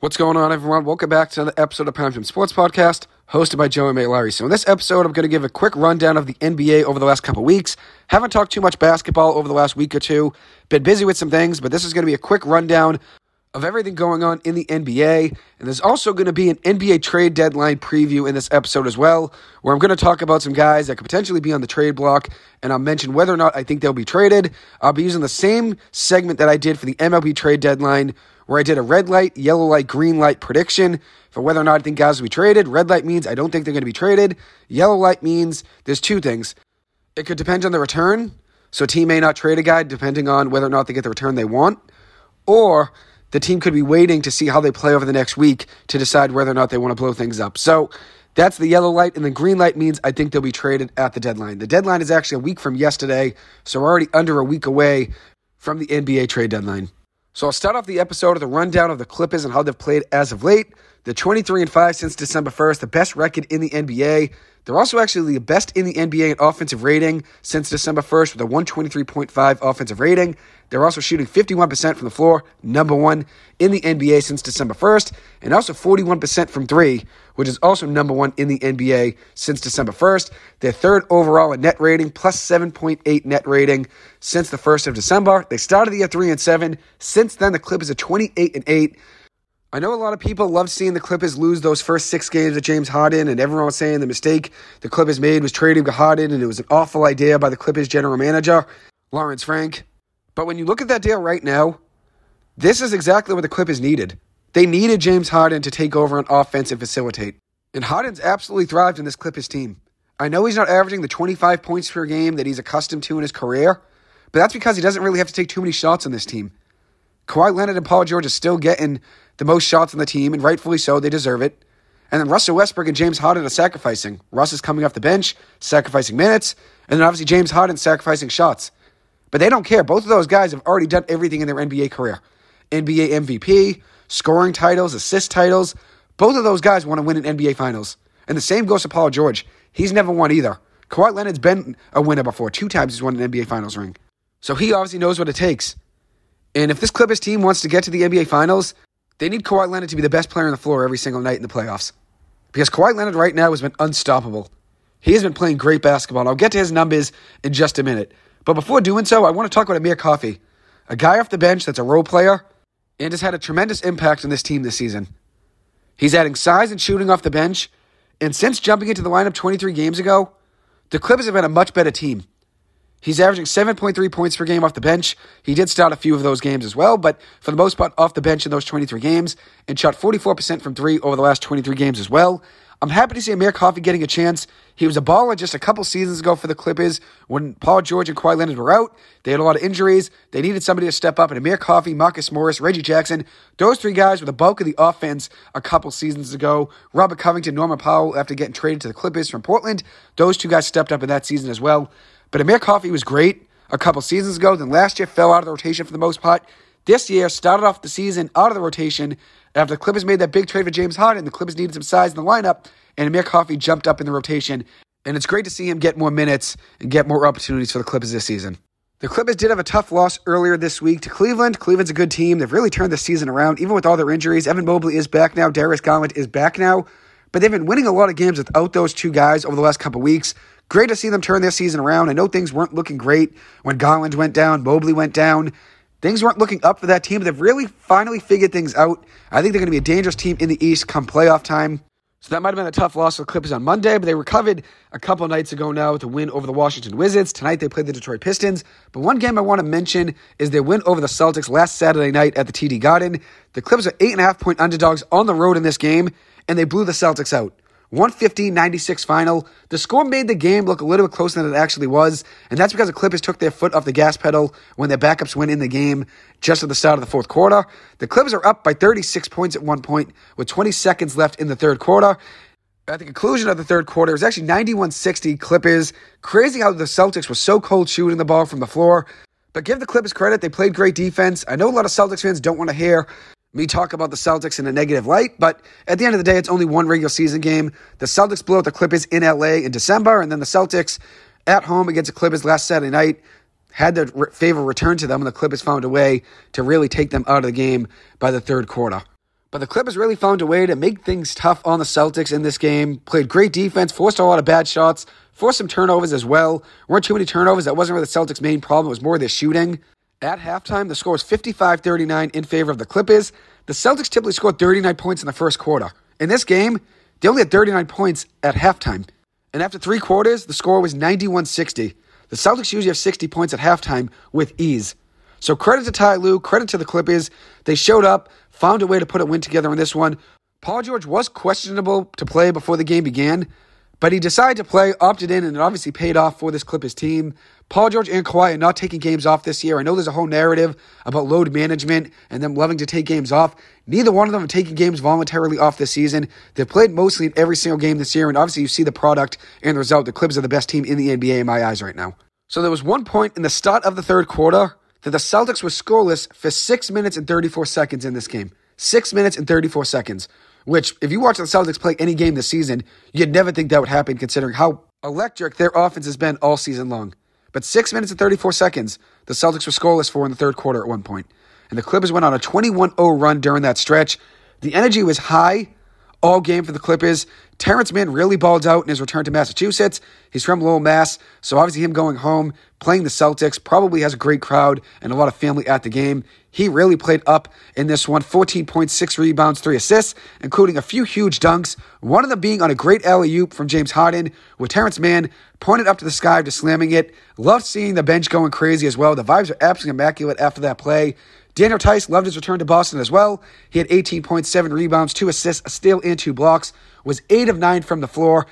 What's going on, everyone? Welcome back to another episode of Primetime Sports Podcast, hosted by Joey May Larry. So, in this episode, I'm going to give a quick rundown of the NBA over the last couple weeks. Haven't talked too much basketball over the last week or two. Been busy with some things, but this is going to be a quick rundown of everything going on in the NBA. And there's also going to be an NBA trade deadline preview in this episode as well, where I'm going to talk about some guys that could potentially be on the trade block, and I'll mention whether or not I think they'll be traded. I'll be using the same segment that I did for the MLB trade deadline where I did a red light, yellow light, green light prediction for whether or not I think guys will be traded. Red light means I don't think they're going to be traded. Yellow light means there's two things. It could depend on the return. So a team may not trade a guy depending on whether or not they get the return they want. Or the team could be waiting to see how they play over the next week to decide whether or not they want to blow things up. So that's the yellow light. And the green light means I think they'll be traded at the deadline. The deadline is actually a week from yesterday. So we're already under a week away from the NBA trade deadline. So I'll start off the episode with a rundown of the Clippers and how they've played as of late. The 23 and 5 since December 1st, the best record in the NBA. They're also actually the best in the NBA in offensive rating since December 1st with a 123.5 offensive rating. They're also shooting 51% from the floor, number one in the NBA since December 1st, and also 41% from three, which is also number one in the NBA since December 1st. They're third overall in net rating, plus 7.8 net rating since the 1st of December. They started the year 3 and 7. Since then, the Clippers are 28 and 8. I know a lot of people love seeing the Clippers lose those first six games with James Harden, and everyone was saying the mistake the Clippers made was trading Harden, and it was an awful idea by the Clippers general manager, Lawrence Frank. But when you look at that deal right now, this is exactly what the Clippers needed. They needed James Harden to take over on offense and facilitate. And Harden's absolutely thrived in this Clippers team. I know he's not averaging the 25 points per game that he's accustomed to in his career, but that's because he doesn't really have to take too many shots on this team. Kawhi Leonard and Paul George are still getting the most shots on the team, and rightfully so, they deserve it. And then Russell Westbrook and James Harden are sacrificing. Russ is coming off the bench, sacrificing minutes, and then obviously James Harden sacrificing shots. But they don't care. Both of those guys have already done everything in their NBA career NBA MVP, scoring titles, assist titles. Both of those guys want to win an NBA Finals. And the same goes to Paul George. He's never won either. Kawhi Leonard's been a winner before. Two times he's won an NBA Finals ring. So he obviously knows what it takes. And if this Clippers team wants to get to the NBA Finals, they need Kawhi Leonard to be the best player on the floor every single night in the playoffs. Because Kawhi Leonard right now has been unstoppable. He has been playing great basketball. And I'll get to his numbers in just a minute. But before doing so, I want to talk about Amir Coffey, a guy off the bench that's a role player and has had a tremendous impact on this team this season. He's adding size and shooting off the bench, and since jumping into the lineup 23 games ago, the Clippers have been a much better team. He's averaging 7.3 points per game off the bench. He did start a few of those games as well, but for the most part, off the bench in those 23 games and shot 44% from three over the last 23 games as well. I'm happy to see Amir Coffey getting a chance. He was a baller just a couple seasons ago for the Clippers when Paul George and Kawhi Leonard were out. They had a lot of injuries. They needed somebody to step up, and Amir Coffey, Marcus Morris, Reggie Jackson, those three guys were the bulk of the offense a couple seasons ago. Robert Covington, Norman Powell, after getting traded to the Clippers from Portland, those two guys stepped up in that season as well. But Amir Coffey was great a couple seasons ago. Then last year fell out of the rotation for the most part. This year started off the season out of the rotation after the Clippers made that big trade for James Harden. The Clippers needed some size in the lineup, and Amir Coffey jumped up in the rotation. And it's great to see him get more minutes and get more opportunities for the Clippers this season. The Clippers did have a tough loss earlier this week to Cleveland. Cleveland's a good team. They've really turned the season around, even with all their injuries. Evan Mobley is back now. Darius Garland is back now. But they've been winning a lot of games without those two guys over the last couple weeks. Great to see them turn their season around. I know things weren't looking great when Garland went down, Mobley went down. Things weren't looking up for that team, but they've really finally figured things out. I think they're going to be a dangerous team in the East come playoff time. So that might have been a tough loss for the Clippers on Monday, but they recovered a couple nights ago now with a win over the Washington Wizards. Tonight they played the Detroit Pistons. But one game I want to mention is their win over the Celtics last Saturday night at the TD Garden. The Clippers are eight and a half point underdogs on the road in this game, and they blew the Celtics out. 115 96 final. The score made the game look a little bit closer than it actually was, and that's because the Clippers took their foot off the gas pedal when their backups went in the game just at the start of the fourth quarter. The Clippers are up by 36 points at one point with 20 seconds left in the third quarter. At the conclusion of the third quarter, it was actually 91 60 Clippers. Crazy how the Celtics were so cold shooting the ball from the floor. But give the Clippers credit, they played great defense. I know a lot of Celtics fans don't want to hear me talk about the Celtics in a negative light, but at the end of the day, it's only one regular season game. The Celtics blew out the Clippers in LA in December, and then the Celtics at home against the Clippers last Saturday night had their favor returned to them, and the Clippers found a way to really take them out of the game by the third quarter. But the Clippers really found a way to make things tough on the Celtics in this game. Played great defense, forced a lot of bad shots, forced some turnovers as well. Weren't too many turnovers. That wasn't really the Celtics' main problem. It was more their shooting. At halftime, the score was 55 39 in favor of the Clippers. The Celtics typically scored 39 points in the first quarter. In this game, they only had 39 points at halftime. And after three quarters, the score was 91 60. The Celtics usually have 60 points at halftime with ease. So credit to Ty Lue, credit to the Clippers. They showed up, found a way to put a win together in this one. Paul George was questionable to play before the game began, but he decided to play, opted in, and it obviously paid off for this Clippers team. Paul George and Kawhi are not taking games off this year. I know there's a whole narrative about load management and them loving to take games off. Neither one of them are taking games voluntarily off this season. They've played mostly in every single game this year, and obviously you see the product and the result. The Clippers are the best team in the NBA in my eyes right now. So there was one point in the start of the third quarter that the Celtics were scoreless for 6 minutes and 34 seconds in this game. 6 minutes and 34 seconds. Which, if you watch the Celtics play any game this season, you'd never think that would happen considering how electric their offense has been all season long. But 6 minutes and 34 seconds, the Celtics were scoreless for in the third quarter at one point. And the Clippers went on a 21 0 run during that stretch. The energy was high all game for the Clippers. Terrence Mann really balled out in his return to Massachusetts. He's from Lowell, Mass, so obviously him going home, playing the Celtics, probably has a great crowd and a lot of family at the game. He really played up in this one 14.6 rebounds, 3 assists, including a few huge dunks, one of them being on a great alley oop from James Harden, with Terrence Mann pointed up to the sky after slamming it. Loved seeing the bench going crazy as well. The vibes are absolutely immaculate after that play. Daniel Theis loved his return to Boston as well. He had 18.7 rebounds, two assists, a steal, and two blocks. Was eight of nine from the floor.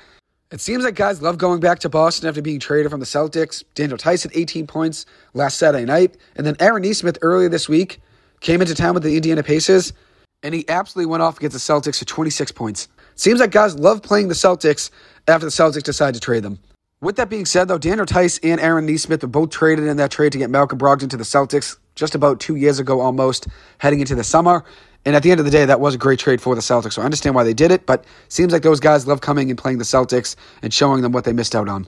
It seems like guys love going back to Boston after being traded from the Celtics. Daniel had 18 points last Saturday night, and then Aaron Nesmith earlier this week came into town with the Indiana Pacers, and he absolutely went off against the Celtics for 26 points. Seems like guys love playing the Celtics after the Celtics decide to trade them. With that being said, though, Daniel Theis and Aaron Nesmith were both traded in that trade to get Malcolm Brogdon to the Celtics just about two years ago almost, heading into the summer. And at the end of the day, that was a great trade for the Celtics. So I understand why they did it, but seems like those guys love coming and playing the Celtics and showing them what they missed out on.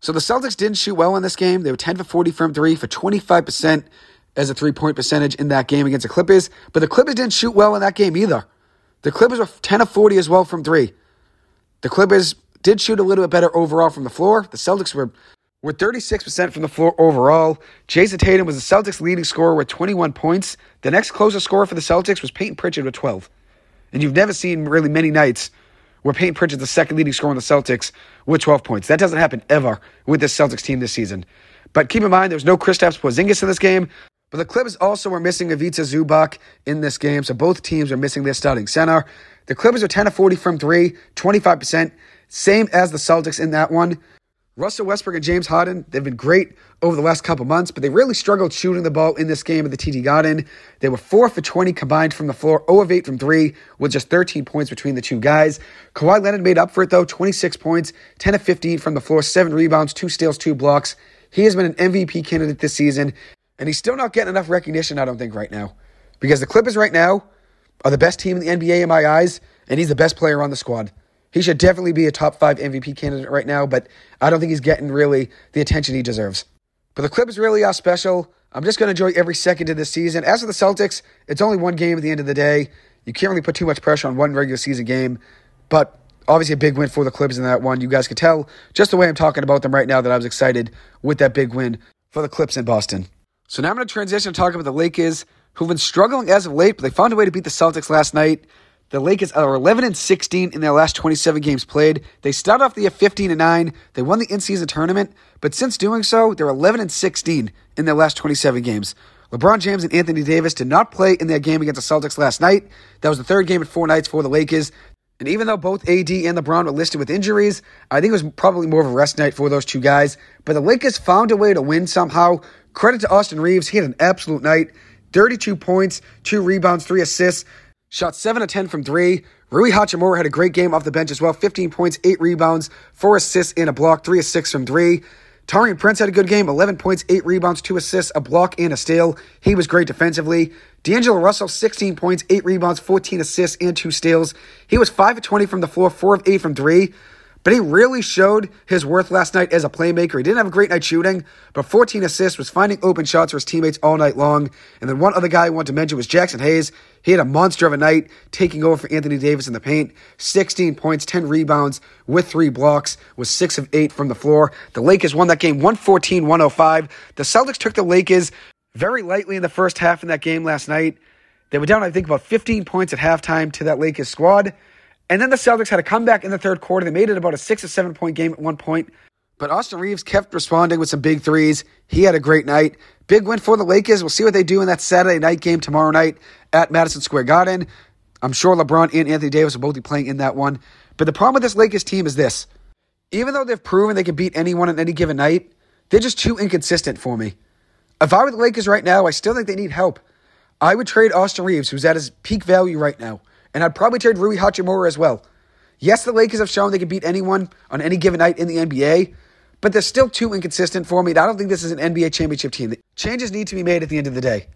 So the Celtics didn't shoot well in this game. They were 10 for 40 from three for 25% as a three point percentage in that game against the Clippers. But the Clippers didn't shoot well in that game either. The Clippers were 10 of 40 as well from three. The Clippers did shoot a little bit better overall from the floor. The Celtics were with 36% from the floor overall. Jayson Tatum was the Celtics' leading scorer with 21 points. The next closest scorer for the Celtics was Payton Pritchard with 12. And you've never seen really many nights where Payton Pritchard's the second leading scorer on the Celtics with 12 points. That doesn't happen ever with this Celtics team this season. But keep in mind, there was no Kristaps Porzingis in this game. But the Clippers also were missing Ivica Zubac in this game, so both teams are missing their starting center. The Clippers are 10 of 40 from three, 25%, same as the Celtics in that one. Russell Westbrook and James Harden, they've been great over the last couple months, but they really struggled shooting the ball in this game at the TD Garden. They were 4 for 20 combined from the floor, 0 of 8 from 3, with just 13 points between the two guys. Kawhi Leonard made up for it, though, 26 points, 10 of 15 from the floor, 7 rebounds, 2 steals, 2 blocks. He has been an MVP candidate this season, and he's still not getting enough recognition, I don't think, right now. Because the Clippers right now are the best team in the NBA in my eyes, and he's the best player on the squad. He should definitely be a top five MVP candidate right now, but I don't think he's getting really the attention he deserves. But the Clippers really are special. I'm just going to enjoy every second of this season. As for the Celtics, it's only one game at the end of the day. You can't really put too much pressure on one regular season game, but obviously a big win for the Clippers in that one. You guys could tell just the way I'm talking about them right now that I was excited with that big win for the Clips in Boston. So now I'm going to transition to talk about the Lakers, who've been struggling as of late, but they found a way to beat the Celtics last night. The Lakers are 11 and 16 in their last 27 games played. They started off the year 15 and 9. They won the in-season tournament, but since doing so, they're 11 and 16 in their last 27 games. LeBron James and Anthony Davis did not play in their game against the Celtics last night. That was the third game in four nights for the Lakers. And even though both AD and LeBron were listed with injuries, I think it was probably more of a rest night for those two guys. But the Lakers found a way to win somehow. Credit to Austin Reaves. He had an absolute night. 32 points, two rebounds, three assists. Shot 7 of 10 from 3. Rui Hachimura had a great game off the bench as well. 15 points, 8 rebounds, 4 assists, and a block. 3 of 6 from 3. Taurean Prince had a good game. 11 points, 8 rebounds, 2 assists, a block, and a steal. He was great defensively. D'Angelo Russell, 16 points, 8 rebounds, 14 assists, and 2 steals. He was 5 of 20 from the floor, 4 of 8 from 3. But he really showed his worth last night as a playmaker. He didn't have a great night shooting, but 14 assists, was finding open shots for his teammates all night long. And then one other guy I want to mention was Jaxson Hayes. He had a monster of a night, taking over for Anthony Davis in the paint. 16 points, 10 rebounds with three blocks, was 6 of 8 from the floor. The Lakers won that game 114 105. The Celtics took the Lakers very lightly in the first half in that game last night. They were down, I think, about 15 points at halftime to that Lakers squad. And then the Celtics had a comeback in the third quarter. They made it about a six or seven point game at one point. But Austin Reaves kept responding with some big threes. He had a great night. Big win for the Lakers. We'll see what they do in that Saturday night game tomorrow night at Madison Square Garden. I'm sure LeBron and Anthony Davis will both be playing in that one. But the problem with this Lakers team is this. Even though they've proven they can beat anyone on any given night, they're just too inconsistent for me. If I were the Lakers right now, I still think they need help. I would trade Austin Reaves, who's at his peak value right now. And I'd probably trade Rui Hachimura as well. Yes, the Lakers have shown they can beat anyone on any given night in the NBA, but they're still too inconsistent for me. I don't think this is an NBA championship team. Changes need to be made at the end of the day.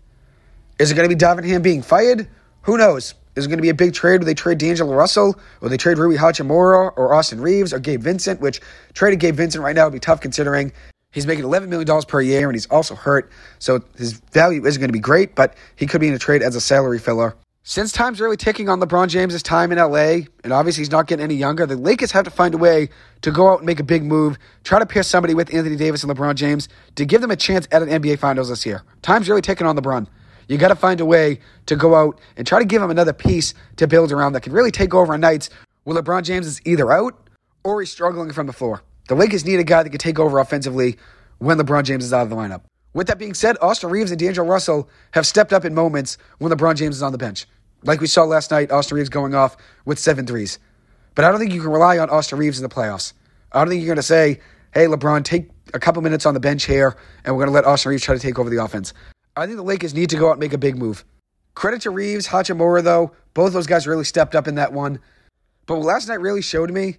Is it going to be Darvin Ham being fired? Who knows? Is it going to be a big trade where they trade D'Angelo Russell, or they trade Rui Hachimura, or Austin Reaves, or Gabe Vincent, which trading Gabe Vincent right now would be tough considering he's making $11 million per year and he's also hurt. So his value isn't going to be great, but he could be in a trade as a salary filler. Since time's really ticking on LeBron James' time in LA, and obviously he's not getting any younger, the Lakers have to find a way to go out and make a big move, try to pair somebody with Anthony Davis and LeBron James to give them a chance at an NBA Finals this year. Time's really ticking on LeBron. You got to find a way to go out and try to give him another piece to build around that can really take over on nights where LeBron James is either out or he's struggling from the floor. The Lakers need a guy that can take over offensively when LeBron James is out of the lineup. With that being said, Austin Reaves and D'Angelo Russell have stepped up in moments when LeBron James is on the bench. Like we saw last night, Austin Reaves going off with seven threes. But I don't think you can rely on Austin Reaves in the playoffs. I don't think you're going to say, hey, LeBron, take a couple minutes on the bench here, and we're going to let Austin Reaves try to take over the offense. I think the Lakers need to go out and make a big move. Credit to Reaves, Hachimura, though. Both those guys really stepped up in that one. But what last night really showed me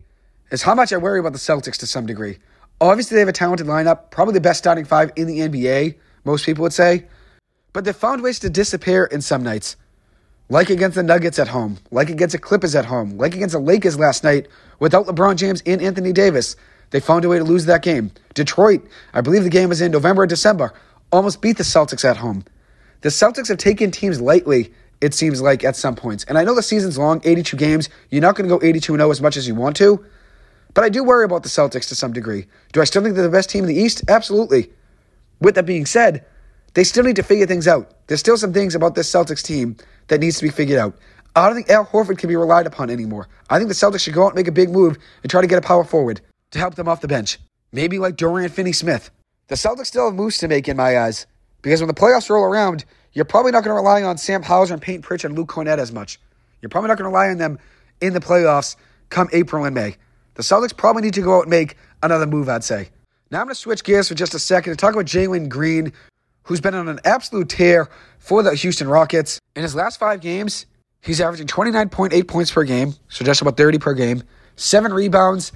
is how much I worry about the Celtics to some degree. Obviously, they have a talented lineup, probably the best starting five in the NBA, most people would say. But they've found ways to disappear in some nights like against the Nuggets at home, like against the Clippers at home, like against the Lakers last night without LeBron James and Anthony Davis. They found a way to lose that game. Detroit, I believe the game was in November or December, almost beat the Celtics at home. The Celtics have taken teams lightly, it seems like, at some points. And I know the season's long, 82 games. You're not going to go 82 0 as much as you want to. But I do worry about the Celtics to some degree. Do I still think they're the best team in the East? Absolutely. With that being said, they still need to figure things out. There's still some things about this Celtics team that needs to be figured out. I don't think Al Horford can be relied upon anymore. I think the Celtics should go out and make a big move and try to get a power forward to help them off the bench. Maybe like Dorian Finney Smith. The Celtics still have moves to make in my eyes. Because when the playoffs roll around, you're probably not going to rely on Sam Hauser and Payton Pritchard and Luke Kornet as much. You're probably not going to rely on them in the playoffs come April and May. The Celtics probably need to go out and make another move, I'd say. Now I'm going to switch gears for just a second and talk about Jalen Green, who's been on an absolute tear for the Houston Rockets. In his last five games, he's averaging 29.8 points per game, so just about 30 per game, seven rebounds,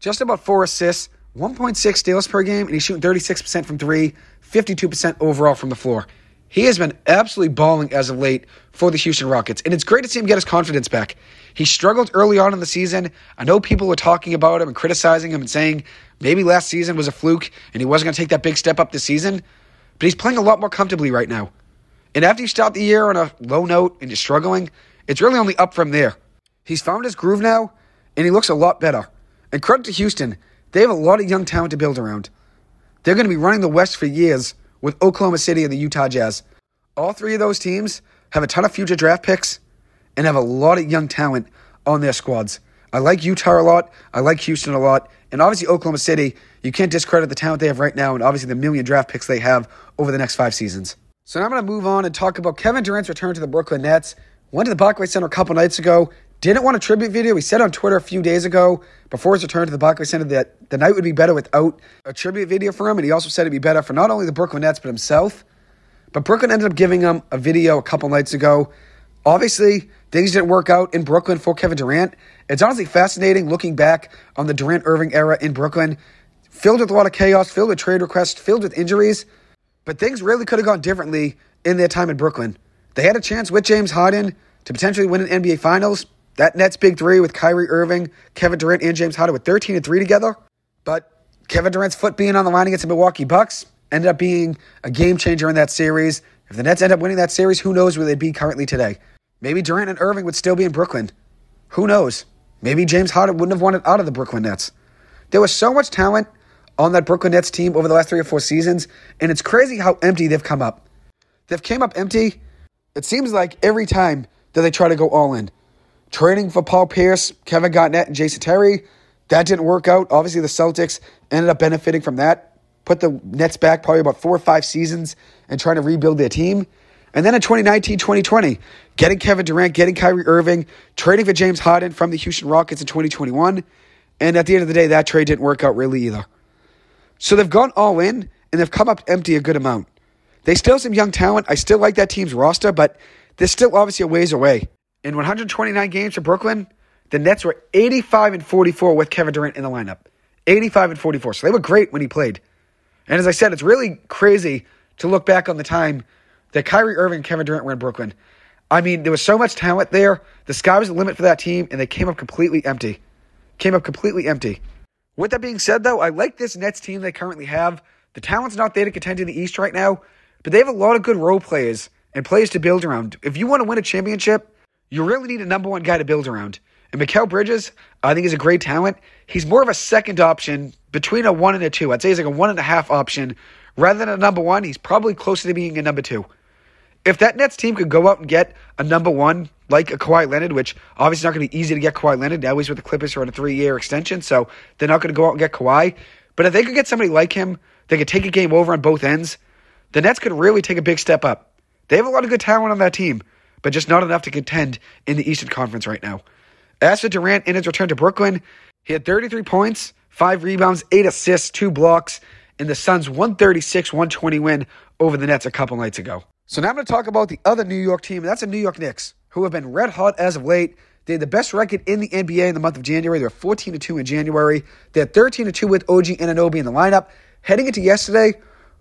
just about four assists, 1.6 steals per game, and he's shooting 36% from three, 52% overall from the floor. He has been absolutely balling as of late for the Houston Rockets, and it's great to see him get his confidence back. He struggled early on in the season. I know people were talking about him and criticizing him and saying maybe last season was a fluke and he wasn't going to take that big step up this season but he's playing a lot more comfortably right now. And after you start the year on a low note and you're struggling, it's really only up from there. He's found his groove now, and he looks a lot better. And credit to Houston, they have a lot of young talent to build around. They're going to be running the West for years with Oklahoma City and the Utah Jazz. All three of those teams have a ton of future draft picks and have a lot of young talent on their squads. I like Utah a lot. I like Houston a lot. And obviously, Oklahoma City, you can't discredit the talent they have right now and obviously the million draft picks they have over the next five seasons. So now I'm going to move on and talk about Kevin Durant's return to the Brooklyn Nets. Went to the Barclays Center a couple nights ago. Didn't want a tribute video. He said on Twitter a few days ago before his return to the Barclays Center that the night would be better without a tribute video for him. And he also said it'd be better for not only the Brooklyn Nets but himself. But Brooklyn ended up giving him a video a couple nights ago. Obviously, things didn't work out in Brooklyn for Kevin Durant. It's honestly fascinating looking back on the Durant Irving era in Brooklyn, filled with a lot of chaos, filled with trade requests, filled with injuries. But things really could have gone differently in their time in Brooklyn. They had a chance with James Harden to potentially win an NBA Finals. That Nets big three with Kyrie Irving, Kevin Durant, and James Harden with 13 and 3 together. But Kevin Durant's foot being on the line against the Milwaukee Bucks ended up being a game changer in that series. If the Nets end up winning that series, who knows where they'd be currently today? Maybe Durant and Irving would still be in Brooklyn. Who knows? Maybe James Harden wouldn't have wanted out of the Brooklyn Nets. There was so much talent on that Brooklyn Nets team over the last three or four seasons, and it's crazy how empty they've come up. They've came up empty. It seems like every time that they try to go all in. Trading for Paul Pierce, Kevin Garnett, and Jason Terry, that didn't work out. Obviously, the Celtics ended up benefiting from that. Put the Nets back probably about four or five seasons and trying to rebuild their team. And then in 2019 2020, getting Kevin Durant, getting Kyrie Irving, trading for James Harden from the Houston Rockets in 2021. And at the end of the day, that trade didn't work out really either. So they've gone all in and they've come up empty a good amount. They still have some young talent. I still like that team's roster, but they're still obviously a ways away. In 129 games for Brooklyn, the Nets were 85 and 44 with Kevin Durant in the lineup. 85 and 44. So they were great when he played. And as I said, it's really crazy to look back on the time that Kyrie Irving and Kevin Durant were in Brooklyn. I mean, there was so much talent there. The sky was the limit for that team, and they came up completely empty. Came up completely empty. With that being said, though, I like this Nets team they currently have. The talent's not there to contend in the East right now, but they have a lot of good role players and players to build around. If you want to win a championship, you really need a number one guy to build around. And Mikal Bridges, I think, is a great talent. He's more of a second option between a one and a two. I'd say he's like a one and a half option. Rather than a number one, he's probably closer to being a number two. If that Nets team could go out and get a number one like a Kawhi Leonard, which obviously not going to be easy to get Kawhi Leonard. Now he's with the Clippers for a three year extension, so they're not going to go out and get Kawhi. But if they could get somebody like him, they could take a game over on both ends. The Nets could really take a big step up. They have a lot of good talent on that team, but just not enough to contend in the Eastern Conference right now. As for Durant in his return to Brooklyn, he had 33 points, five rebounds, eight assists, two blocks in the Suns' 136 120 win over the Nets a couple nights ago. So now I'm going to talk about the other New York team, and that's the New York Knicks, who have been red hot as of late. They had the best record in the NBA in the month of January. They were 14 2 in January. They had 13 2 with OG Anunoby in the lineup. Heading into yesterday,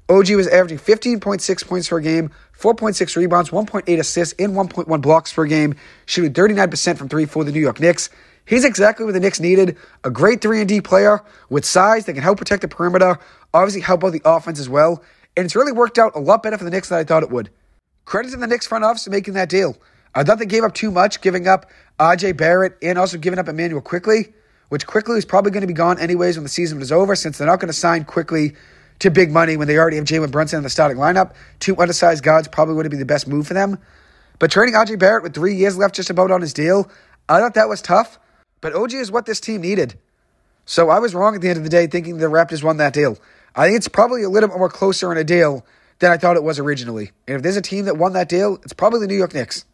OG was averaging 15.6 points per game, 4.6 rebounds, 1.8 assists, and 1.1 blocks per game, shooting 39% from three for the New York Knicks. He's exactly what the Knicks needed. A great 3 and D player with size that can help protect the perimeter, obviously help out the offense as well. And it's really worked out a lot better for the Knicks than I thought it would. Credit to the Knicks front office for making that deal. Uh, I thought they gave up too much, giving up RJ Barrett and also giving up Immanuel Quickley, which Quickley is probably going to be gone anyways when the season is over since they're not going to sign Quickley to big money when they already have Jalen Brunson in the starting lineup. Two undersized guards probably wouldn't be the best move for them. But trading RJ Barrett with three years left just about on his deal, I thought that was tough. But OG is what this team needed. So I was wrong at the end of the day thinking the Raptors won that deal. I think it's probably a little bit more closer in a deal than I thought it was originally. And if there's a team that won that deal, it's probably the New York Knicks.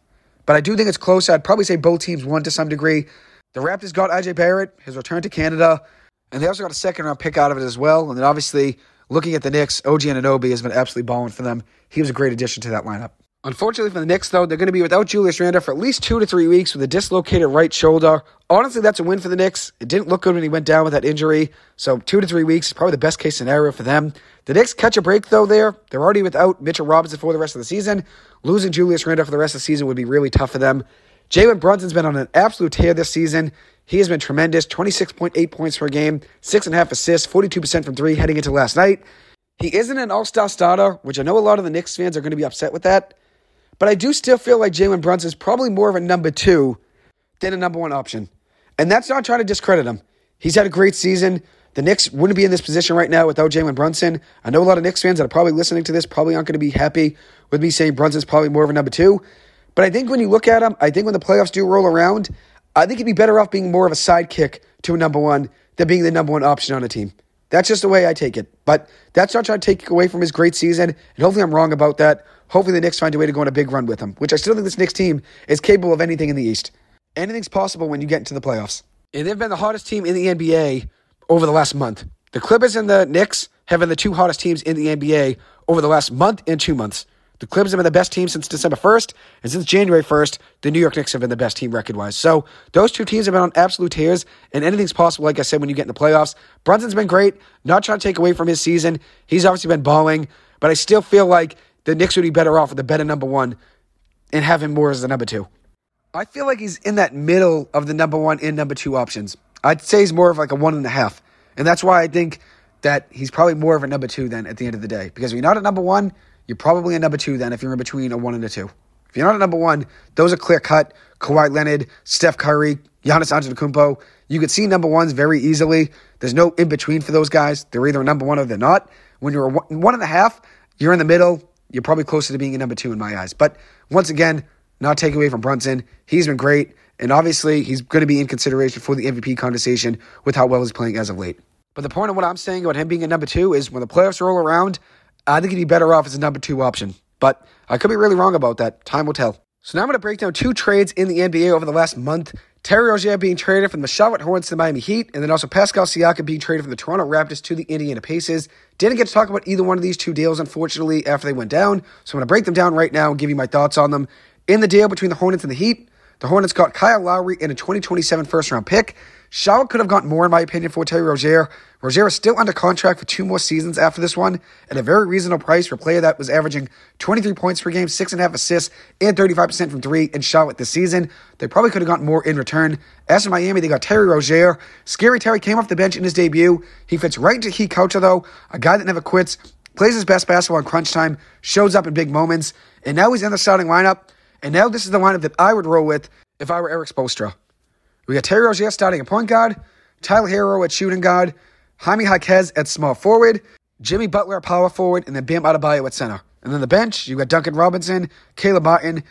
But I do think it's close. I'd probably say both teams won to some degree. The Raptors got RJ Barrett, his return to Canada, and they also got a second round pick out of it as well. And then obviously, looking at the Knicks, OG Anunoby has been absolutely balling for them. He was a great addition to that lineup. Unfortunately for the Knicks, though, they're going to be without Julius Randle for at least two to three weeks with a dislocated right shoulder. Honestly, that's a win for the Knicks. It didn't look good when he went down with that injury. So two to three weeks is probably the best case scenario for them. The Knicks catch a break, though, there. They're already without Mitchell Robinson for the rest of the season. Losing Julius Randle for the rest of the season would be really tough for them. Jalen Brunson's been on an absolute tear this season. He has been tremendous 26.8 points per game, 6.5 assists, 42% from three heading into last night. He isn't an all star starter, which I know a lot of the Knicks fans are going to be upset with that. But I do still feel like Jalen Brunson is probably more of a number two than a number one option. And that's not trying to discredit him. He's had a great season. The Knicks wouldn't be in this position right now without Jalen Brunson. I know a lot of Knicks fans that are probably listening to this probably aren't going to be happy with me saying Brunson's probably more of a number two. But I think when you look at him, I think when the playoffs do roll around, I think he'd be better off being more of a sidekick to a number one than being the number one option on a team. That's just the way I take it. But that's not trying to take away from his great season. And hopefully I'm wrong about that. Hopefully the Knicks find a way to go on a big run with him, which I still think this Knicks team is capable of anything in the East. Anything's possible when you get into the playoffs. And they've been the hottest team in the NBA over the last month. The Clippers and the Knicks have been the two hottest teams in the NBA over the last month and two months. The Clippers have been the best team since December 1st, and since January 1st, the New York Knicks have been the best team record wise. So those two teams have been on absolute tears, and anything's possible, like I said, when you get in the playoffs. Brunson's been great, not trying to take away from his season. He's obviously been balling, but I still feel like the Knicks would be better off with a better number one and have him more as the number two. I feel like he's in that middle of the number one and number two options. I'd say he's more of like a one and a half. And that's why I think that he's probably more of a number two than at the end of the day. Because if you're not a number one, you're probably a number two then if you're in between a one and a two. If you're not a number one, those are clear cut. Kawhi Leonard, Steph Curry, Giannis Antetokounmpo. You could see number ones very easily. There's no in between for those guys. They're either a number one or they're not. When you're a one and a half, you're in the middle. You're probably closer to being a number two in my eyes. But once again, not take away from Brunson. He's been great. And obviously, he's going to be in consideration for the MVP conversation with how well he's playing as of late. But the point of what I'm saying about him being a number two is when the playoffs roll around, I think he'd be better off as a number two option. But I could be really wrong about that. Time will tell. So now I'm going to break down two trades in the NBA over the last month. Terry Rozier being traded from the Charlotte Hornets to the Miami Heat, and then also Pascal Siakam being traded from the Toronto Raptors to the Indiana Pacers. Didn't get to talk about either one of these two deals, unfortunately, after they went down. So I'm going to break them down right now and give you my thoughts on them. In the deal between the Hornets and the Heat, the Hornets got Kyle Lowry and a 2027 first round pick. Charlotte could have gotten more, in my opinion, for Terry Rozier. Rozier is still under contract for two more seasons after this one at a very reasonable price for a player that was averaging 23 points per game, six and a half assists, and 35% from three in Charlotte this season. They probably could have gotten more in return. As for Miami, they got Terry Rozier. Scary Terry came off the bench in his debut. He fits right into Heat culture, though. A guy that never quits, plays his best basketball in crunch time, shows up in big moments, and now he's in the starting lineup. And now this is the lineup that I would roll with if I were Erik Spoelstra. We got Terry Rozier starting at point guard, Tyler Herro at shooting guard, Jaime Jaquez at small forward, Jimmy Butler at power forward, and then Bam Adebayo at center. And then the bench, you got Duncan Robinson, Caleb Martin,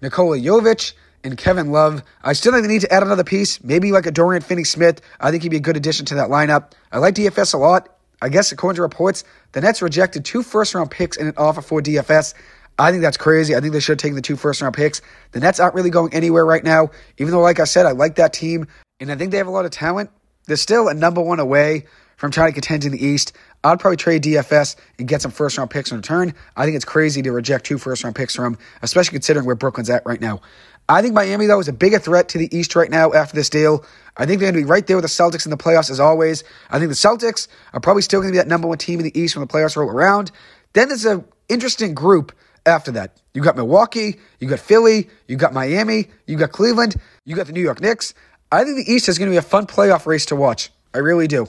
Nikola Jovic, and Kevin Love. I still think they need to add another piece, maybe like a Dorian Finney-Smith. I think he'd be a good addition to that lineup. I like DFS a lot. I guess according to reports, the Nets rejected two first-round picks in an offer for DFS. I think that's crazy. I think they should have taken the two first round picks. The Nets aren't really going anywhere right now, even though, like I said, I like that team and I think they have a lot of talent. They're still a number one away from trying to contend in the East. I'd probably trade DFS and get some first round picks in return. I think it's crazy to reject two first round picks from especially considering where Brooklyn's at right now. I think Miami, though, is a bigger threat to the East right now after this deal. I think they're going to be right there with the Celtics in the playoffs as always. I think the Celtics are probably still going to be that number one team in the East when the playoffs roll around. Then there's an interesting group after that. You got Milwaukee, you got Philly, you got Miami, you got Cleveland, you got the New York Knicks. I think the East is going to be a fun playoff race to watch. I really do.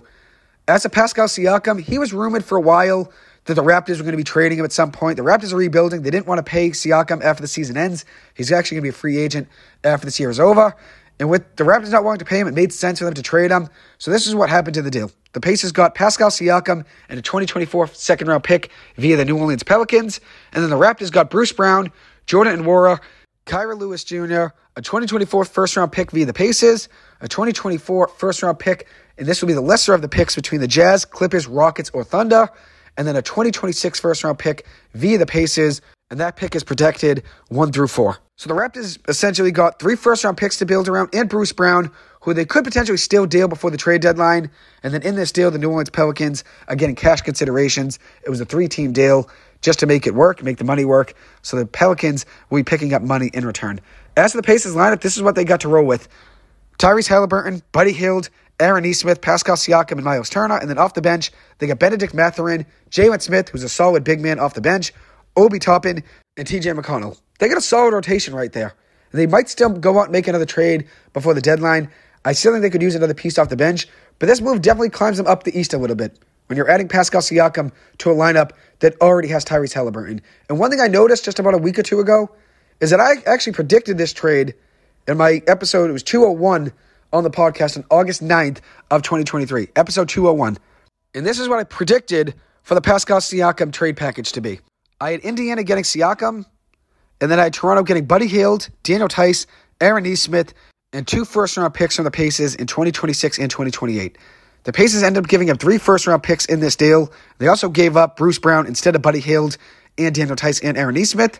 As a Pascal Siakam, he was rumored for a while that the Raptors were going to be trading him at some point. The Raptors are rebuilding. They didn't want to pay Siakam after the season ends. He's actually going to be a free agent after this year is over. And with the Raptors not wanting to pay him, it made sense for them to trade him. So this is what happened to the deal. The Pacers got Pascal Siakam and a 2024 second round pick via the New Orleans Pelicans. And then the Raptors got Bruce Brown, Jordan Nwora, Kira Lewis Jr., a 2024 first round pick via the Pacers, a 2024 first round pick, and this will be the lesser of the picks between the Jazz, Clippers, Rockets, or Thunder, and then a 2026 first round pick via the Pacers, and that pick is protected one through four. So the Raptors essentially got three first round picks to build around and Bruce Brown, who they could potentially still deal before the trade deadline. And then in this deal, the New Orleans Pelicans getting cash considerations. It was a three team deal just to make it work, make the money work. So the Pelicans will be picking up money in return. As for the Pacers lineup, this is what they got to roll with Tyrese Halliburton, Buddy Hield, Aaron Nesmith, Pascal Siakam, and Miles Turner. And then off the bench, they got Bennedict Mathurin, Jalen Smith, who's a solid big man off the bench, Obi Toppin, and TJ McConnell. They got a solid rotation right there. They might still go out and make another trade before the deadline. I still think they could use another piece off the bench, but this move definitely climbs them up the East a little bit when you're adding Pascal Siakam to a lineup that already has Tyrese Halliburton. And one thing I noticed just about a week or two ago is that I actually predicted this trade in my episode, it was 201 on the podcast on August 9th of 2023, episode 201. And this is what I predicted for the Pascal Siakam trade package to be. I had Indiana getting Siakam, and then I had Toronto getting Buddy Hield, Daniel Theis, Aaron Nesmith, and two first round picks from the Paces in 2026 and 2028. The Paces ended up giving up three first round picks in this deal. They also gave up Bruce Brown instead of Buddy Hield and Daniel Theis and Aaron Nesmith.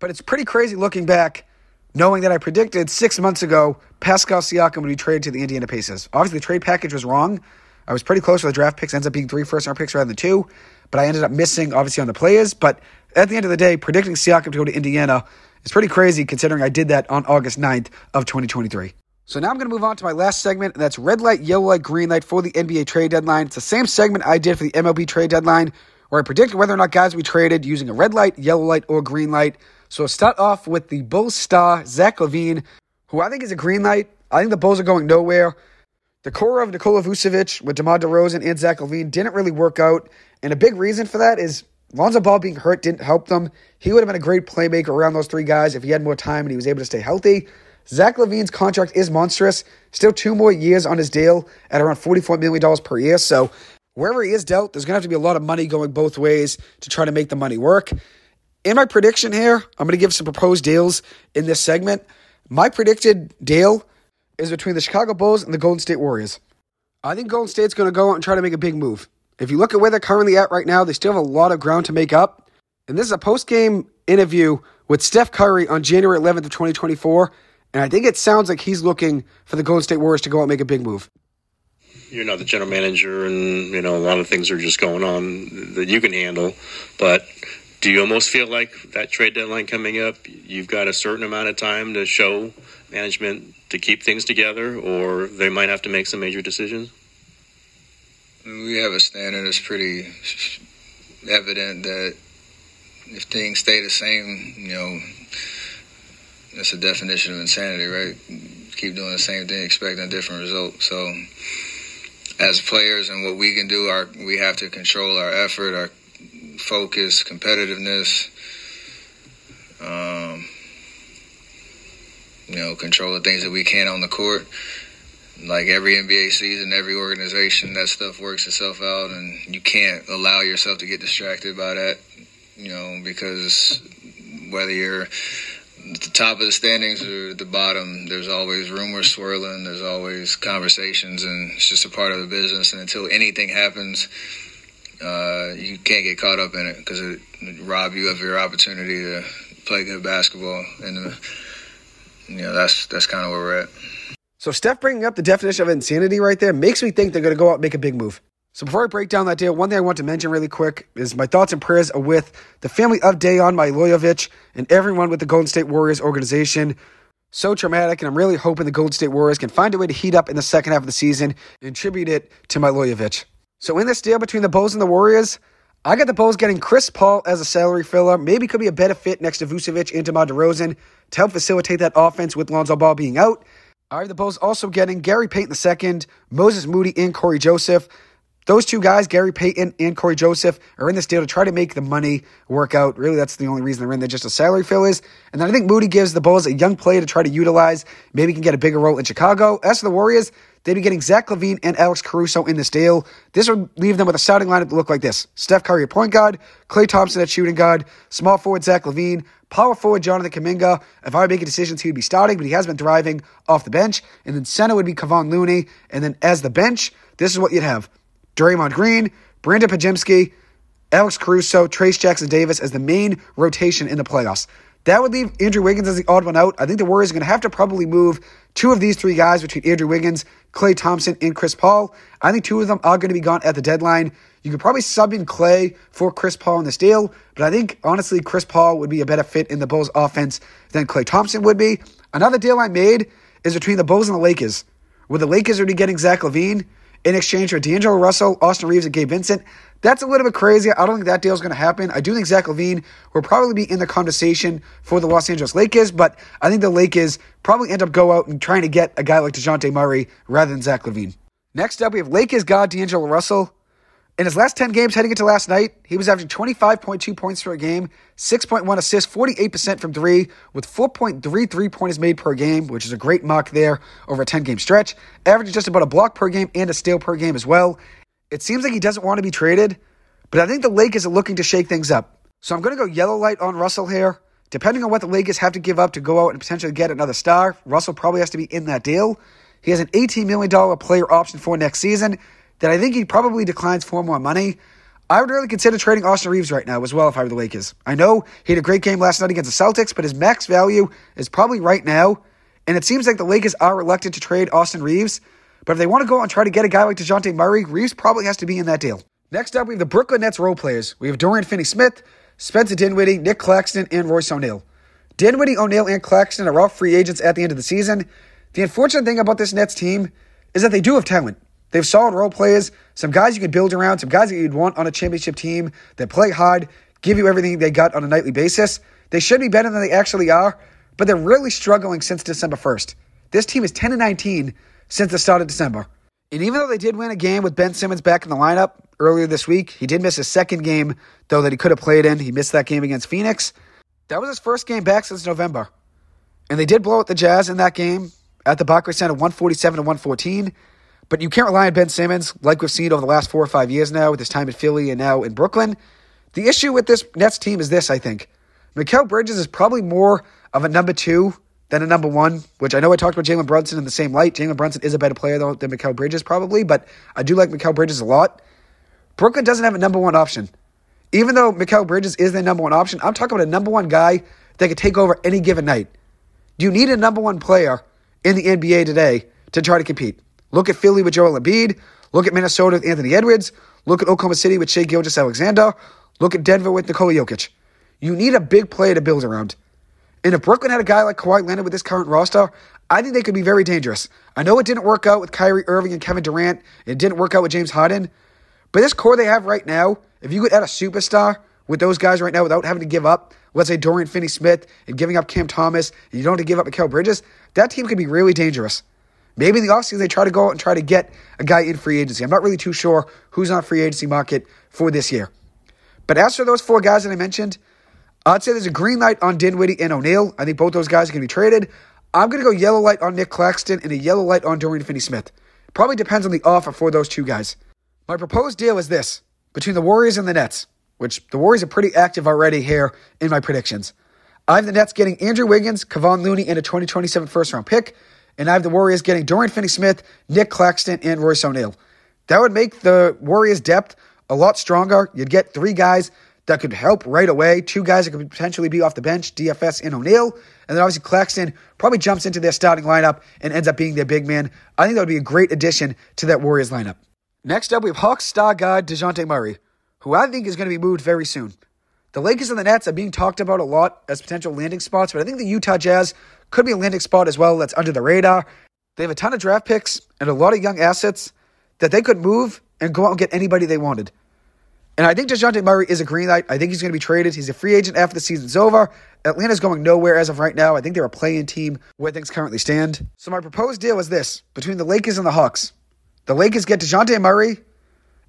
But it's pretty crazy looking back, knowing that I predicted six months ago Pascal Siakam would be traded to the Indiana Pacers. Obviously, the trade package was wrong. I was pretty close with the draft picks, ends up being three first round picks rather than two. But I ended up missing, obviously, on the players. But at the end of the day, predicting Siakam to go to Indiana is pretty crazy considering I did that on August 9th of 2023. So now I'm going to move on to my last segment, and that's red light, yellow light, green light for the NBA trade deadline. It's the same segment I did for the MLB trade deadline, where I predicted whether or not guys would be traded using a red light, yellow light, or green light. So I'll start off with the Bulls star, Zach LaVine, who I think is a green light. I think the Bulls are going nowhere. The core of Nikola Vucevic with DeMar DeRozan and Zach LaVine didn't really work out. And a big reason for that is Lonzo Ball being hurt didn't help them. He would have been a great playmaker around those three guys if he had more time and he was able to stay healthy. Zach LaVine's contract is monstrous. Still two more years on his deal at around $44 million per year. So wherever he is dealt, there's going to have to be a lot of money going both ways to try to make the money work. In my prediction here, I'm going to give some proposed deals in this segment. My predicted deal is between the Chicago Bulls and the Golden State Warriors. I think Golden State's going to go out and try to make a big move. If you look at where they're currently at right now, they still have a lot of ground to make up. And this is a post game interview with Steph Curry on January 11th of 2024. And I think it sounds like he's looking for the Golden State Warriors to go out and make a big move. You're not the general manager, and you know a lot of things are just going on that you can handle. But do you almost feel like that trade deadline coming up, you've got a certain amount of time to show management to keep things together, or they might have to make some major decisions? We have a standard that's pretty evident that if things stay the same, you know, that's a definition of insanity, right? Keep doing the same thing, expecting a different result. So, as players and what we can do, our we have to control our effort, our focus, competitiveness. Um, you know, control the things that we can on the court. Like every NBA season, every organization, that stuff works itself out, and you can't allow yourself to get distracted by that. You know, because whether you're at the top of the standings or the bottom, there's always rumors swirling. There's always conversations, and it's just a part of the business. And until anything happens, uh, you can't get caught up in it because it, it rob you of your opportunity to play good basketball. And uh, you know that's that's kind of where we're at. So Steph bringing up the definition of insanity right there makes me think they're going to go out and make a big move. So before I break down that deal, one thing I want to mention really quick is my thoughts and prayers are with the family of Dejan Milojevic and everyone with the Golden State Warriors organization. So traumatic, and I'm really hoping the Golden State Warriors can find a way to heat up in the second half of the season and attribute it to Milojevic. So in this deal between the Bulls and the Warriors, I got the Bulls getting Chris Paul as a salary filler. Maybe could be a better fit next to Vucevic and DeMar DeRozan to help facilitate that offense with Lonzo Ball being out. I have the Bulls also getting Gary Payton II, Moses Moody, and Cory Joseph. Those two guys, Gary Payton and Cory Joseph, are in this deal to try to make the money work out. Really, that's the only reason they're in there, just a salary fill is. And then I think Moody gives the Bulls a young player to try to utilize. Maybe can get a bigger role in Chicago. As for the Warriors, they'd be getting Zach LaVine and Alex Caruso in this deal. This would leave them with a starting lineup that look like this Steph Curry at point guard, Klay Thompson at shooting guard, small forward Zach LaVine, power forward Jonathan Kuminga. If I were making decisions, he would be starting, but he has been thriving off the bench. And then center would be Kevon Looney. And then as the bench, this is what you'd have Draymond Green, Brandon Podziemski, Alex Caruso, Trayce Jackson Davis as the main rotation in the playoffs. That would leave Andrew Wiggins as the odd one out. I think the Warriors are going to have to probably move two of these three guys between Andrew Wiggins, Klay Thompson, and Chris Paul. I think two of them are going to be gone at the deadline. You could probably sub in Klay for Chris Paul in this deal, but I think honestly Chris Paul would be a better fit in the Bulls offense than Klay Thompson would be. Another deal I made is between the Bulls and the Lakers, where the Lakers are be getting Zach LaVine in exchange for D'Angelo Russell, Austin Reaves, and Gabe Vincent. That's a little bit crazy. I don't think that deal is going to happen. I do think Zach LaVine will probably be in the conversation for the Los Angeles Lakers, but I think the Lakers probably end up go out and trying to get a guy like DeJounte Murray rather than Zach LaVine. Next up, we have Lakers guard D'Angelo Russell. In his last 10 games heading into last night, he was averaging 25.2 points per game, 6.1 assists, 48% from three, with 4.33 points made per game, which is a great mark there over a 10 game stretch. Averaging just about a block per game and a steal per game as well. It seems like he doesn't want to be traded, but I think the Lakers are looking to shake things up. So I'm going to go yellow light on Russell here. Depending on what the Lakers have to give up to go out and potentially get another star, Russell probably has to be in that deal. He has an $18 million player option for next season that I think he probably declines for more money. I would really consider trading Austin Reaves right now as well if I were the Lakers. I know he had a great game last night against the Celtics, but his max value is probably right now. And it seems like the Lakers are reluctant to trade Austin Reaves. But if they want to go and try to get a guy like DeJounte Murray, Reaves probably has to be in that deal. Next up, we have the Brooklyn Nets role players. We have Dorian Finney Smith, Spencer Dinwiddie, Nic Claxton, and Royce O'Neale. Dinwiddie, O'Neale, and Claxton are all free agents at the end of the season. The unfortunate thing about this Nets team is that they do have talent. They have solid role players, some guys you can build around, some guys that you'd want on a championship team that play hard, give you everything they got on a nightly basis. They should be better than they actually are, but they're really struggling since December 1st. This team is 10 and 19 since the start of December. And even though they did win a game with Ben Simmons back in the lineup earlier this week, he did miss his second game, though, that he could have played in. He missed that game against Phoenix. That was his first game back since November. And they did blow out the Jazz in that game at the Barclays Center 147 to 114. But you can't rely on Ben Simmons like we've seen over the last four or five years now with his time in Philly and now in Brooklyn. The issue with this Nets team is this, I think. Mikal Bridges is probably more of a number two than a number one, which I know I talked about Jalen Brunson in the same light. Jalen Brunson is a better player though than Mikal Bridges probably, but I do like Mikal Bridges a lot. Brooklyn doesn't have a number one option. Even though Mikal Bridges is their number one option, I'm talking about a number one guy that could take over any given night. Do you need a number one player in the NBA today to try to compete? Look at Philly with Joel Embiid. Look at Minnesota with Anthony Edwards. Look at Oklahoma City with Shai Gilgeous-Alexander. Look at Denver with Nikola Jokic. You need a big player to build around. And if Brooklyn had a guy like Kawhi Leonard with this current roster, I think they could be very dangerous. I know it didn't work out with Kyrie Irving and Kevin Durant. It didn't work out with James Harden. But this core they have right now, if you could add a superstar with those guys right now without having to give up, let's say Dorian Finney Smith and giving up Cam Thomas, and you don't have to give up Mikal Bridges, that team could be really dangerous. Maybe the offseason they try to go out and try to get a guy in free agency. I'm not really too sure who's on free agency market for this year. But as for those four guys that I mentioned, I'd say there's a green light on Dinwiddie and O'Neale. I think both those guys are going to be traded. I'm going to go yellow light on Nic Claxton and a yellow light on Dorian Finney Smith. Probably depends on the offer for those two guys. My proposed deal is this between the Warriors and the Nets, which the Warriors are pretty active already here in my predictions. I have the Nets getting Andrew Wiggins, Kevon Looney, and a 2027 first round pick. And I have the Warriors getting Dorian Finney Smith, Nic Claxton, and Royce O'Neale. That would make the Warriors' depth a lot stronger. You'd get three guys that could help right away. Two guys that could potentially be off the bench, DFS and O'Neale. And then obviously Claxton probably jumps into their starting lineup and ends up being their big man. I think that would be a great addition to that Warriors lineup. Next up, we have Hawks star guard DeJounte Murray, who I think is going to be moved very soon. The Lakers and the Nets are being talked about a lot as potential landing spots, but I think the Utah Jazz could be a landing spot as well that's under the radar. They have a ton of draft picks and a lot of young assets that they could move and go out and get anybody they wanted. And I think DeJounte Murray is a green light. I think he's going to be traded. He's a free agent after the season's over. Atlanta's going nowhere as of right now. I think they're a playing team where things currently stand. So my proposed deal is this between the Lakers and the Hawks. The Lakers get DeJounte Murray,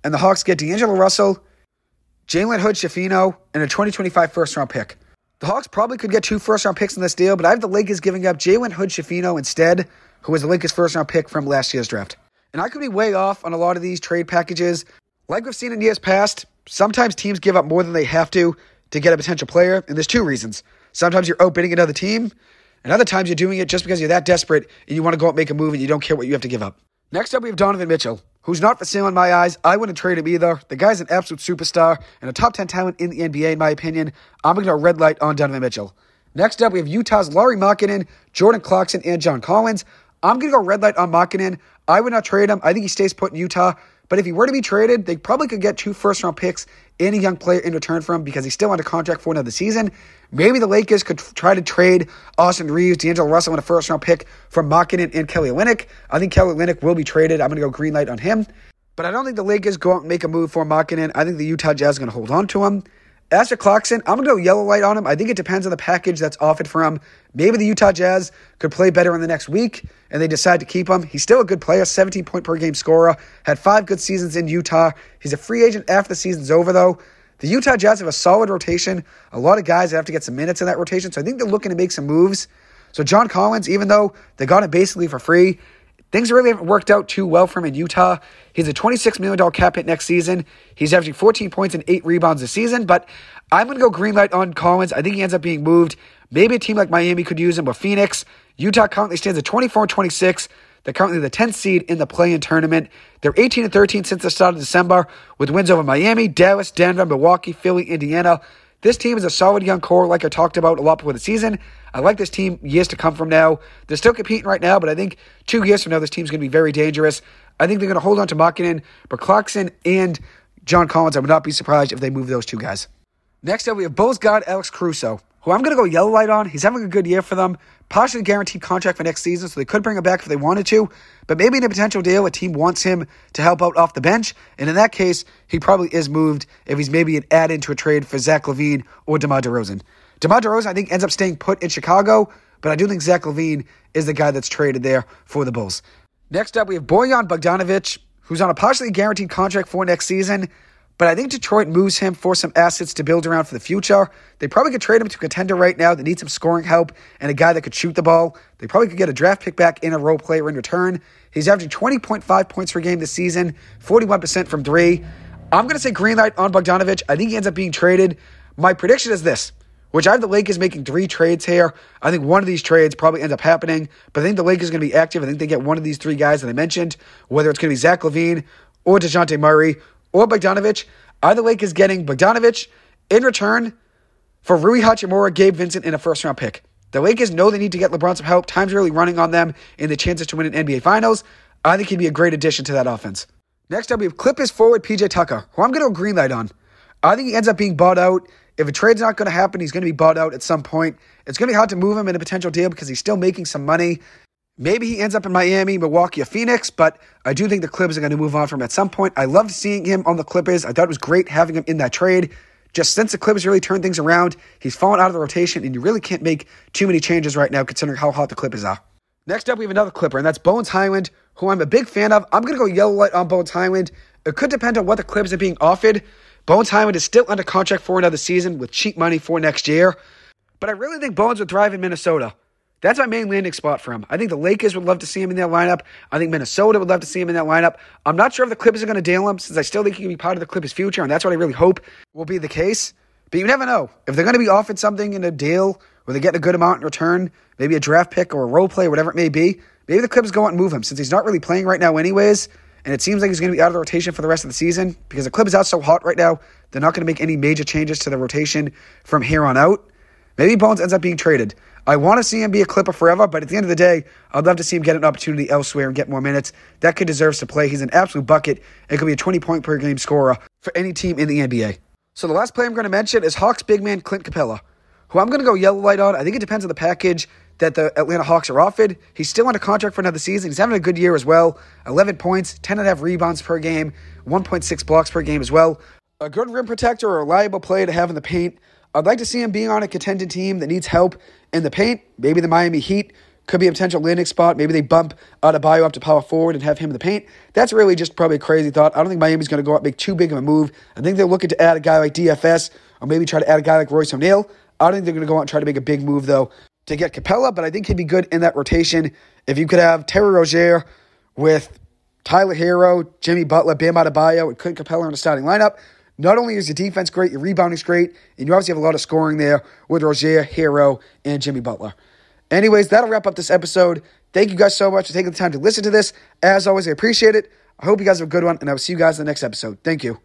and the Hawks get D'Angelo Russell, Jalen Hood Schifino, and a 2025 first round pick. The Hawks probably could get two first round picks in this deal, but I have the Lakers giving up Jalen Hood Schifino instead, who was the Lakers' first round pick from last year's draft. And I could be way off on a lot of these trade packages. Like we've seen in years past, sometimes teams give up more than they have to to get a potential player, and there's two reasons. Sometimes you're outbidding another team, and other times you're doing it just because you're that desperate and you want to go out and make a move and you don't care what you have to give up. Next up, we have Donovan Mitchell, who's not for sale in my eyes. I wouldn't trade him either. The guy's an absolute superstar and a top 10 talent in the NBA, in my opinion. I'm going to red light on Donovan Mitchell. Next up, we have Utah's Lauri Markkanen, Jordan Clarkson, and John Collins. I'm going to go red light on Markkanen. I would not trade him. I think he stays put in Utah. But if he were to be traded, they probably could get two first round picks and a young player in return for him because he's still under contract for another season. Maybe the Lakers could try to trade Austin Reaves, D'Angelo Russell, and a first round pick for Markkanen and Kelly Olynyk. I think Kelly Olynyk will be traded. I'm going to go green light on him. But I don't think the Lakers go out and make a move for Markkanen. I think the Utah Jazz are going to hold on to him. As for Clarkson, I'm going to go yellow light on him. I think it depends on the package that's offered for him. Maybe the Utah Jazz could play better in the next week and they decide to keep him. He's still a good player, 17 point per game scorer, had five good seasons in Utah. He's a free agent after the season's over, though. The Utah Jazz have a solid rotation, a lot of guys have to get some minutes in that rotation, so I think they're looking to make some moves. So John Collins, even though they got him basically for free, Things really haven't worked out too well for him in Utah. He's a $26 million cap hit next season. He's averaging 14 points and 8 rebounds this season, but I'm going to go green light on Collins. I think he ends up being moved. Maybe a team like Miami could use him, but Phoenix, Utah currently stands at 24 and 26. They're currently the 10th seed in the play-in tournament. They're 18 and 13 since the start of December, with wins over Miami, Dallas, Denver, Milwaukee, Philly, Indiana. This team is a solid young core, like I talked about a lot before the season. I like this team years to come from now. They're still competing right now, but I think two years from now, this team's going to be very dangerous. I think they're going to hold on to Markkanen, but Clarkson and John Collins, I would not be surprised if they move those two guys. Next up, we have Bulls guard Alex Caruso, who I'm going to go yellow light on. He's having a good year for them partially guaranteed contract for next season, so they could bring him back if they wanted to. But maybe in a potential deal, a team wants him to help out off the bench. And in that case, he probably is moved if he's maybe an add into a trade for Zach LaVine or DeMar DeRozan. DeMar DeRozan, I think, ends up staying put in Chicago, but I do think Zach LaVine is the guy that's traded there for the Bulls. Next up, we have Bojan Bogdanovic, who's on a partially guaranteed contract for next season. But I think Detroit moves him for some assets to build around for the future. They probably could trade him to a contender right now that needs some scoring help and a guy that could shoot the ball. They probably could get a draft pick back in a role player in return. He's averaging 20.5 points per game this season, 41% from three. I'm going to say green light on Bogdanovic. I think he ends up being traded. My prediction is this which I have the Lakers making three trades here. I think one of these trades probably ends up happening, but I think the Lakers are going to be active. I think they get one of these three guys that I mentioned, whether it's going to be Zach LaVine or DeJounte Murray or Bogdanovic. Either the Lakers getting Bogdanovic in return for Rui Hachimura, Gabe Vincent, in a first round pick? The Lakers know they need to get LeBron some help. Time's really running on them in the chances to win an NBA Finals. I think he'd be a great addition to that offense. Next up, we have Clippers forward PJ Tucker, who I'm going to green light on. I think he ends up being bought out if a trade's not going to happen, he's going to be bought out at some point. It's going to be hard to move him in a potential deal because he's still making some money. Maybe he ends up in Miami, Milwaukee, Phoenix, but I do think the Clippers are going to move on from him at some point. I loved seeing him on the Clippers. I thought it was great having him in that trade. Just since the Clippers really turned things around, he's fallen out of the rotation, and you really can't make too many changes right now considering how hot the Clippers are. Next up, we have another Clipper, and that's Bones Hyland, who I'm a big fan of. I'm going to go yellow light on Bones Hyland. It could depend on what the Clippers are being offered. Bones Hyland is still under contract for another season with cheap money for next year. But I really think Bones would thrive in Minnesota. That's my main landing spot for him. I think the Lakers would love to see him in that lineup. I think Minnesota would love to see him in that lineup. I'm not sure if the Clippers are going to deal him since I still think he can be part of the Clippers' future, and that's what I really hope will be the case. But you never know. If they're going to be offered something in a deal where they get a good amount in return, maybe a draft pick or a role play, whatever it may be, maybe the Clippers go out and move him since he's not really playing right now, anyways. And it seems like he's going to be out of the rotation for the rest of the season because the Clippers out so hot right now. They're not going to make any major changes to the rotation from here on out. Maybe Bones ends up being traded. I want to see him be a Clipper forever, but at the end of the day, I'd love to see him get an opportunity elsewhere and get more minutes. That kid deserves to play. He's an absolute bucket and could be a 20 point per game scorer for any team in the NBA. So the last player I'm going to mention is Hawks big man Clint Capela, who I'm going to go yellow light on. I think it depends on the package that the Atlanta Hawks are offered. He's still under contract for another season. He's having a good year as well. 11 points, 10 and a half rebounds per game, 1.6 blocks per game as well. A good rim protector, a reliable player to have in the paint. I'd like to see him being on a contending team that needs help in the paint. Maybe the Miami Heat could be a potential landing spot. Maybe they bump Adebayo up to power forward and have him in the paint. That's really just probably a crazy thought. I don't think Miami's going to go out and make too big of a move. I think they're looking to add a guy like DFS or maybe try to add a guy like Royce O'Neale. I don't think they're going to go out and try to make a big move, though to get Capela, but I think he'd be good in that rotation. If you could have Terry Rozier with Tyler Herro, Jimmy Butler, Bam Adebayo, and Clint Capela in the starting lineup, not only is your defense great, your rebounding's great, and you obviously have a lot of scoring there with Rozier, Herro, and Jimmy Butler. Anyways, that'll wrap up this episode. Thank you guys so much for taking the time to listen to this. As always, I appreciate it. I hope you guys have a good one, and I will see you guys in the next episode. Thank you.